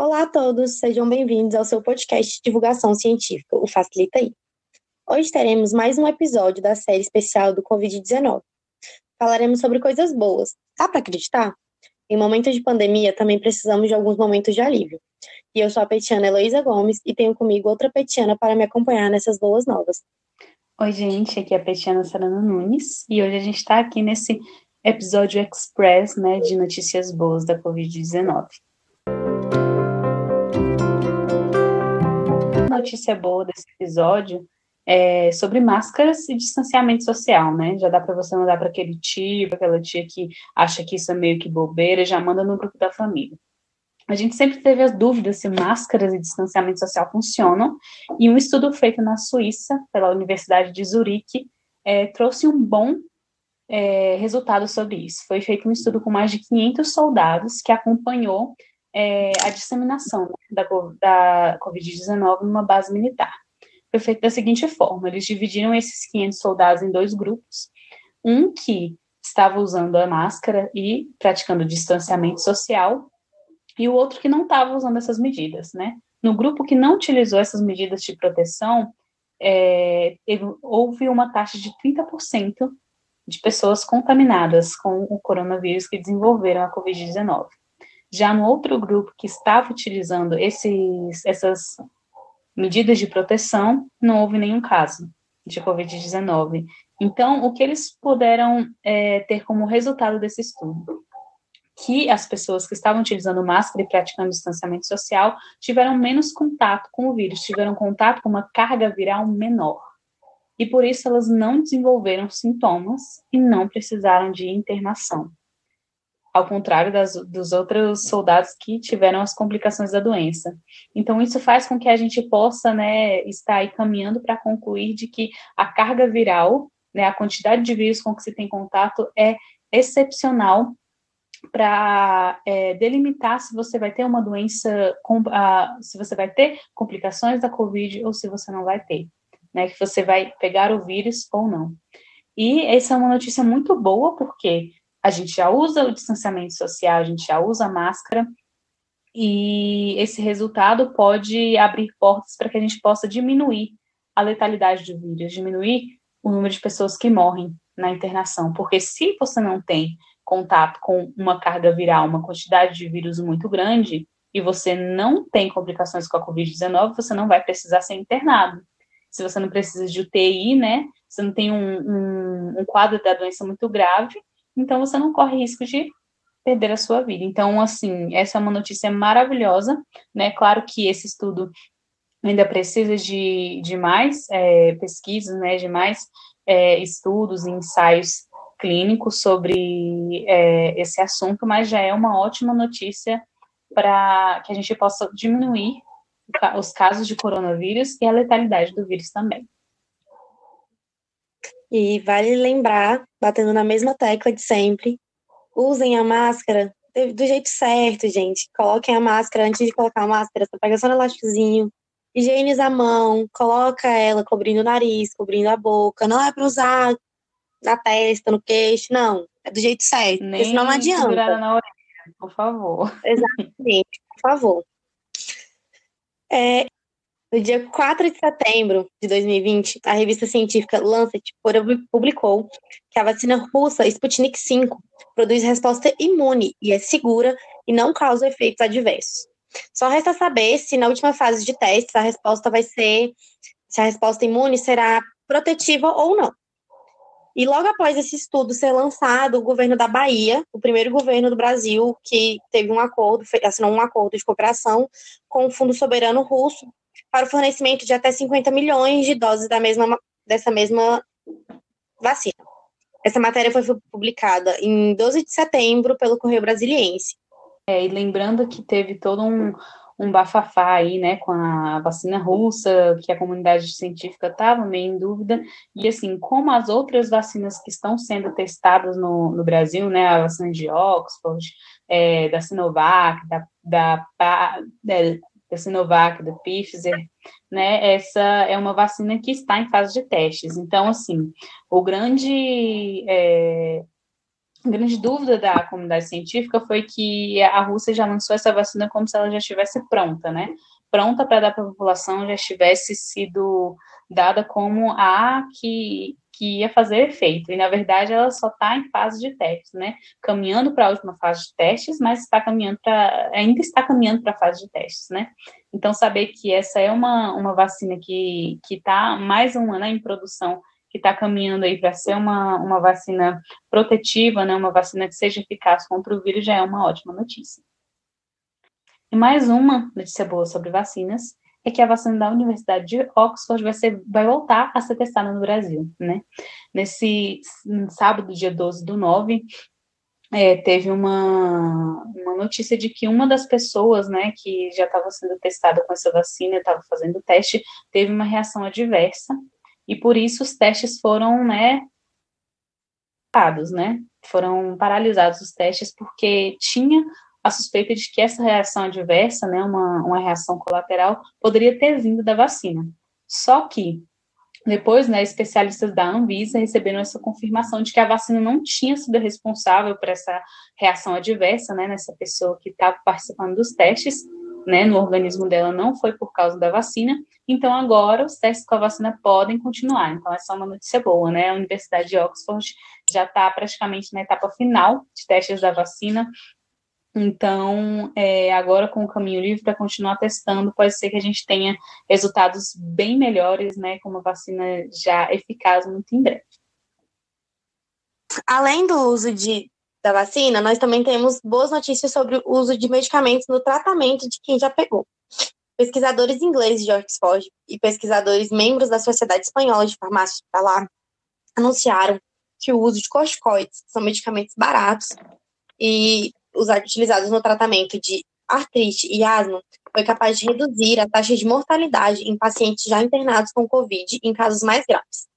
Olá a todos, sejam bem-vindos ao seu podcast de divulgação científica, o Facilita aí. Hoje teremos mais um episódio da série especial do Covid-19. Falaremos sobre coisas boas. Dá para acreditar? Em momentos de pandemia, também precisamos de alguns momentos de alívio. E eu sou a petiana Heloísa Gomes e tenho comigo outra petiana para me acompanhar nessas boas novas. Oi, gente, aqui é a petiana Sarana Nunes e hoje a gente está aqui nesse episódio express né, de notícias boas da Covid-19. Notícia boa desse episódio é sobre máscaras e distanciamento social, né? Já dá para você mandar para aquele tio, aquela tia que acha que isso é meio que bobeira, já manda no grupo da família. A gente sempre teve as dúvidas se máscaras e distanciamento social funcionam, e um estudo feito na Suíça, pela Universidade de Zurique, é, trouxe um bom é, resultado sobre isso. Foi feito um estudo com mais de 500 soldados que acompanhou é, a disseminação né, da, da Covid-19 numa base militar. Foi feito da seguinte forma: eles dividiram esses 500 soldados em dois grupos. Um que estava usando a máscara e praticando distanciamento social, e o outro que não estava usando essas medidas, né? No grupo que não utilizou essas medidas de proteção, é, houve uma taxa de 30% de pessoas contaminadas com o coronavírus que desenvolveram a Covid-19. Já no outro grupo que estava utilizando esses, essas medidas de proteção, não houve nenhum caso de Covid-19. Então, o que eles puderam é, ter como resultado desse estudo? Que as pessoas que estavam utilizando máscara e praticando distanciamento social tiveram menos contato com o vírus, tiveram contato com uma carga viral menor. E por isso elas não desenvolveram sintomas e não precisaram de internação ao contrário das, dos outros soldados que tiveram as complicações da doença. Então, isso faz com que a gente possa né, estar aí caminhando para concluir de que a carga viral, né, a quantidade de vírus com que se tem contato é excepcional para é, delimitar se você vai ter uma doença, com, se você vai ter complicações da Covid ou se você não vai ter, né, que você vai pegar o vírus ou não. E essa é uma notícia muito boa, porque a gente já usa o distanciamento social, a gente já usa a máscara, e esse resultado pode abrir portas para que a gente possa diminuir a letalidade do vírus, diminuir o número de pessoas que morrem na internação, porque se você não tem contato com uma carga viral, uma quantidade de vírus muito grande, e você não tem complicações com a Covid-19, você não vai precisar ser internado. Se você não precisa de UTI, né, você não tem um, um, um quadro da doença muito grave, então você não corre risco de perder a sua vida. Então, assim, essa é uma notícia maravilhosa, né? Claro que esse estudo ainda precisa de, de mais é, pesquisas, né? De mais é, estudos e ensaios clínicos sobre é, esse assunto, mas já é uma ótima notícia para que a gente possa diminuir os casos de coronavírus e a letalidade do vírus também. E vale lembrar, batendo na mesma tecla de sempre, usem a máscara do jeito certo, gente. Coloquem a máscara antes de colocar a máscara, você pega só no elásticozinho, higieniza a mão, coloca ela cobrindo o nariz, cobrindo a boca. Não é para usar na testa, no queixo, não. É do jeito certo, Nem senão não adianta. na orelha, por favor. Exatamente, por favor. É, no dia 4 de setembro de 2020, a revista científica Lancet publicou que a vacina russa Sputnik V produz resposta imune e é segura e não causa efeitos adversos. Só resta saber se na última fase de testes a resposta vai ser se a resposta imune será protetiva ou não. E logo após esse estudo ser lançado, o governo da Bahia, o primeiro governo do Brasil que teve um acordo, assinou um acordo de cooperação com o Fundo Soberano Russo para o fornecimento de até 50 milhões de doses da mesma, dessa mesma vacina. Essa matéria foi publicada em 12 de setembro pelo Correio Brasiliense. É, e lembrando que teve todo um, um bafafá aí, né, com a vacina russa, que a comunidade científica estava meio em dúvida, e assim, como as outras vacinas que estão sendo testadas no, no Brasil, né, a vacina de Oxford, é, da Sinovac, da, da, da, da Sinovac, da Pfizer, né, essa é uma vacina que está em fase de testes. Então, assim, o grande, é, grande dúvida da comunidade científica foi que a Rússia já lançou essa vacina como se ela já estivesse pronta, né? Pronta para dar para a população, já estivesse sido dada como a que, que ia fazer efeito. E, na verdade, ela só está em fase de testes, né? Caminhando para a última fase de testes, mas está caminhando para, ainda está caminhando para a fase de testes, né? Então, saber que essa é uma, uma vacina que está mais uma né, em produção que está caminhando aí para ser uma, uma vacina protetiva, né, uma vacina que seja eficaz contra o vírus, já é uma ótima notícia. E mais uma notícia boa sobre vacinas é que a vacina da Universidade de Oxford vai, ser, vai voltar a ser testada no Brasil, né? Nesse sábado, dia 12 do 9, é, teve uma, uma notícia de que uma das pessoas, né, que já estava sendo testada com essa vacina, estava fazendo o teste, teve uma reação adversa, e por isso os testes foram, né, parados, né? Foram paralisados os testes porque tinha a suspeita de que essa reação adversa, né, uma, uma reação colateral, poderia ter vindo da vacina. Só que depois, né, especialistas da Anvisa receberam essa confirmação de que a vacina não tinha sido responsável por essa reação adversa, né, nessa pessoa que estava participando dos testes, né, no organismo dela não foi por causa da vacina, então agora os testes com a vacina podem continuar. Então essa é uma notícia boa, né? A Universidade de Oxford já está praticamente na etapa final de testes da vacina. Então, é, agora com o caminho livre para continuar testando, pode ser que a gente tenha resultados bem melhores, né, com uma vacina já eficaz muito em breve. Além do uso de da vacina, nós também temos boas notícias sobre o uso de medicamentos no tratamento de quem já pegou. Pesquisadores ingleses de Oxford e pesquisadores membros da Sociedade Espanhola de Farmácia Hospitalar anunciaram que o uso de corticoides, que são medicamentos baratos e utilizados no tratamento de artrite e asma, foi capaz de reduzir a taxa de mortalidade em pacientes já internados com Covid em casos mais graves.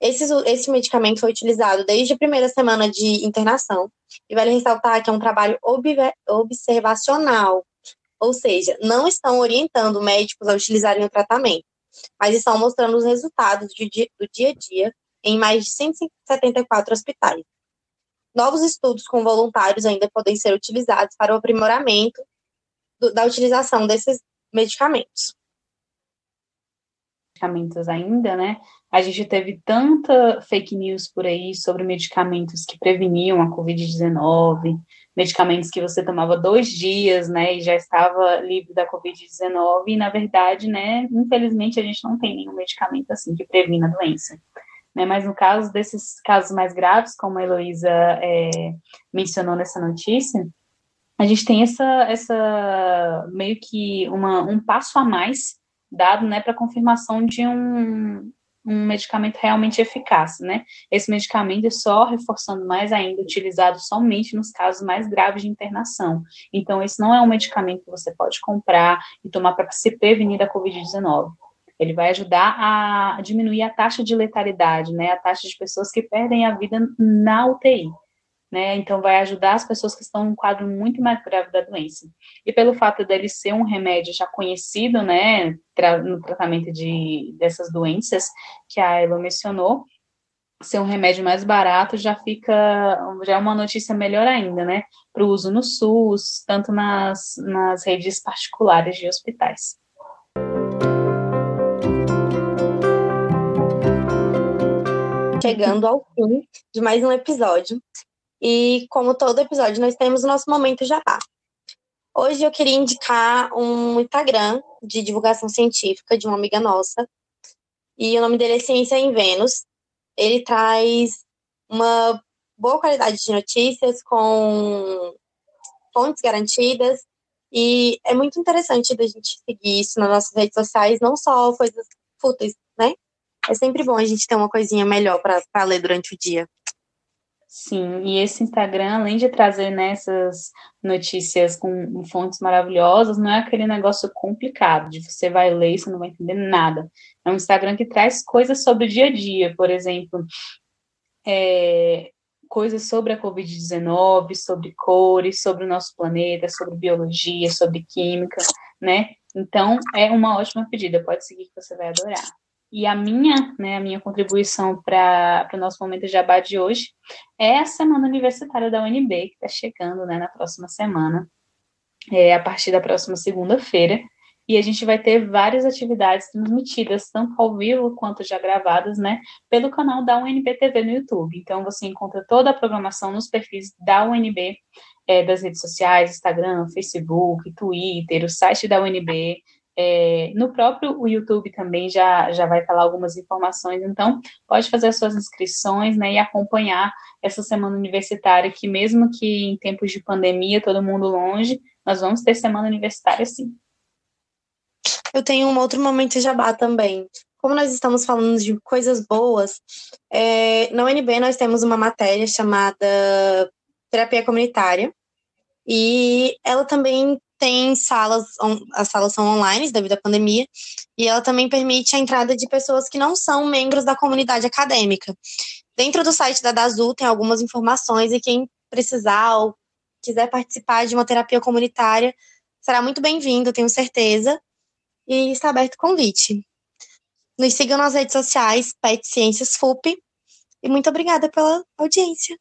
Esse, esse medicamento foi utilizado desde a primeira semana de internação e vale ressaltar que é um trabalho observacional, ou seja, não estão orientando médicos a utilizarem o tratamento, mas estão mostrando os resultados do dia, do dia a dia em mais de 174 hospitais. Novos estudos com voluntários ainda podem ser utilizados para o aprimoramento do, da utilização desses medicamentos. Medicamentos ainda, né? A gente teve tanta fake news por aí sobre medicamentos que preveniam a Covid-19, medicamentos que você tomava dois dias, né, e já estava livre da Covid-19, e na verdade, né, infelizmente a gente não tem nenhum medicamento assim que previna a doença. Né, mas no caso desses casos mais graves, como a Heloísa é, mencionou nessa notícia, a gente tem essa, essa meio que uma, um passo a mais dado né, para confirmação de um, um medicamento realmente eficaz, né? Esse medicamento é só reforçando mais ainda, utilizado somente nos casos mais graves de internação. Então, esse não é um medicamento que você pode comprar e tomar para se prevenir da Covid-19. Ele vai ajudar a diminuir a taxa de letalidade, né? A taxa de pessoas que perdem a vida na UTI né? Então vai ajudar as pessoas que estão em um quadro muito mais grave da doença. E pelo fato dele ser um remédio já conhecido, né, no tratamento de dessas doenças que a Elo mencionou, ser um remédio mais barato já fica já é uma notícia melhor ainda, né, para o uso no SUS, tanto nas, nas redes particulares de hospitais. Chegando ao fim de mais um episódio. E como todo episódio, nós temos o nosso momento jabá. Hoje eu queria indicar um Instagram de divulgação científica de uma amiga nossa. E o nome dele é Ciência em Vênus. Ele traz uma boa qualidade de notícias com fontes garantidas. E é muito interessante da gente seguir isso nas nossas redes sociais, não só coisas fúteis, né? É sempre bom a gente ter uma coisinha melhor para ler durante o dia. Sim, e esse Instagram, além de trazer nessas notícias com fontes maravilhosas, não é aquele negócio complicado, de você vai ler e você não vai entender nada. É um Instagram que traz coisas sobre o dia a dia, por exemplo, é, coisas sobre a Covid-19, sobre cores, sobre o nosso planeta, sobre biologia, sobre química, né? Então, é uma ótima pedida, pode seguir que você vai adorar. E a minha, né, a minha contribuição para o nosso momento de jabá de hoje é a Semana Universitária da UNB, que está chegando né, na próxima semana, é, a partir da próxima segunda-feira. E a gente vai ter várias atividades transmitidas, tanto ao vivo quanto já gravadas, né, pelo canal da UNB TV no YouTube. Então você encontra toda a programação nos perfis da UNB, é, das redes sociais, Instagram, Facebook, Twitter, o site da UNB, é, no próprio YouTube também já, já vai falar algumas informações, então pode fazer as suas inscrições né, e acompanhar essa semana universitária, que mesmo que em tempos de pandemia, todo mundo longe, nós vamos ter semana universitária sim. Eu tenho um outro momento jabá também. Como nós estamos falando de coisas boas, é, na UNB nós temos uma matéria chamada Terapia Comunitária, e ela também tem salas, as salas são online devido à pandemia, e ela também permite a entrada de pessoas que não são membros da comunidade acadêmica. Dentro do site da DAZU tem algumas informações e quem precisar ou quiser participar de uma terapia comunitária será muito bem-vindo, tenho certeza, e está aberto o convite. Nos sigam nas redes sociais, Pet Ciências FUP, e muito obrigada pela audiência.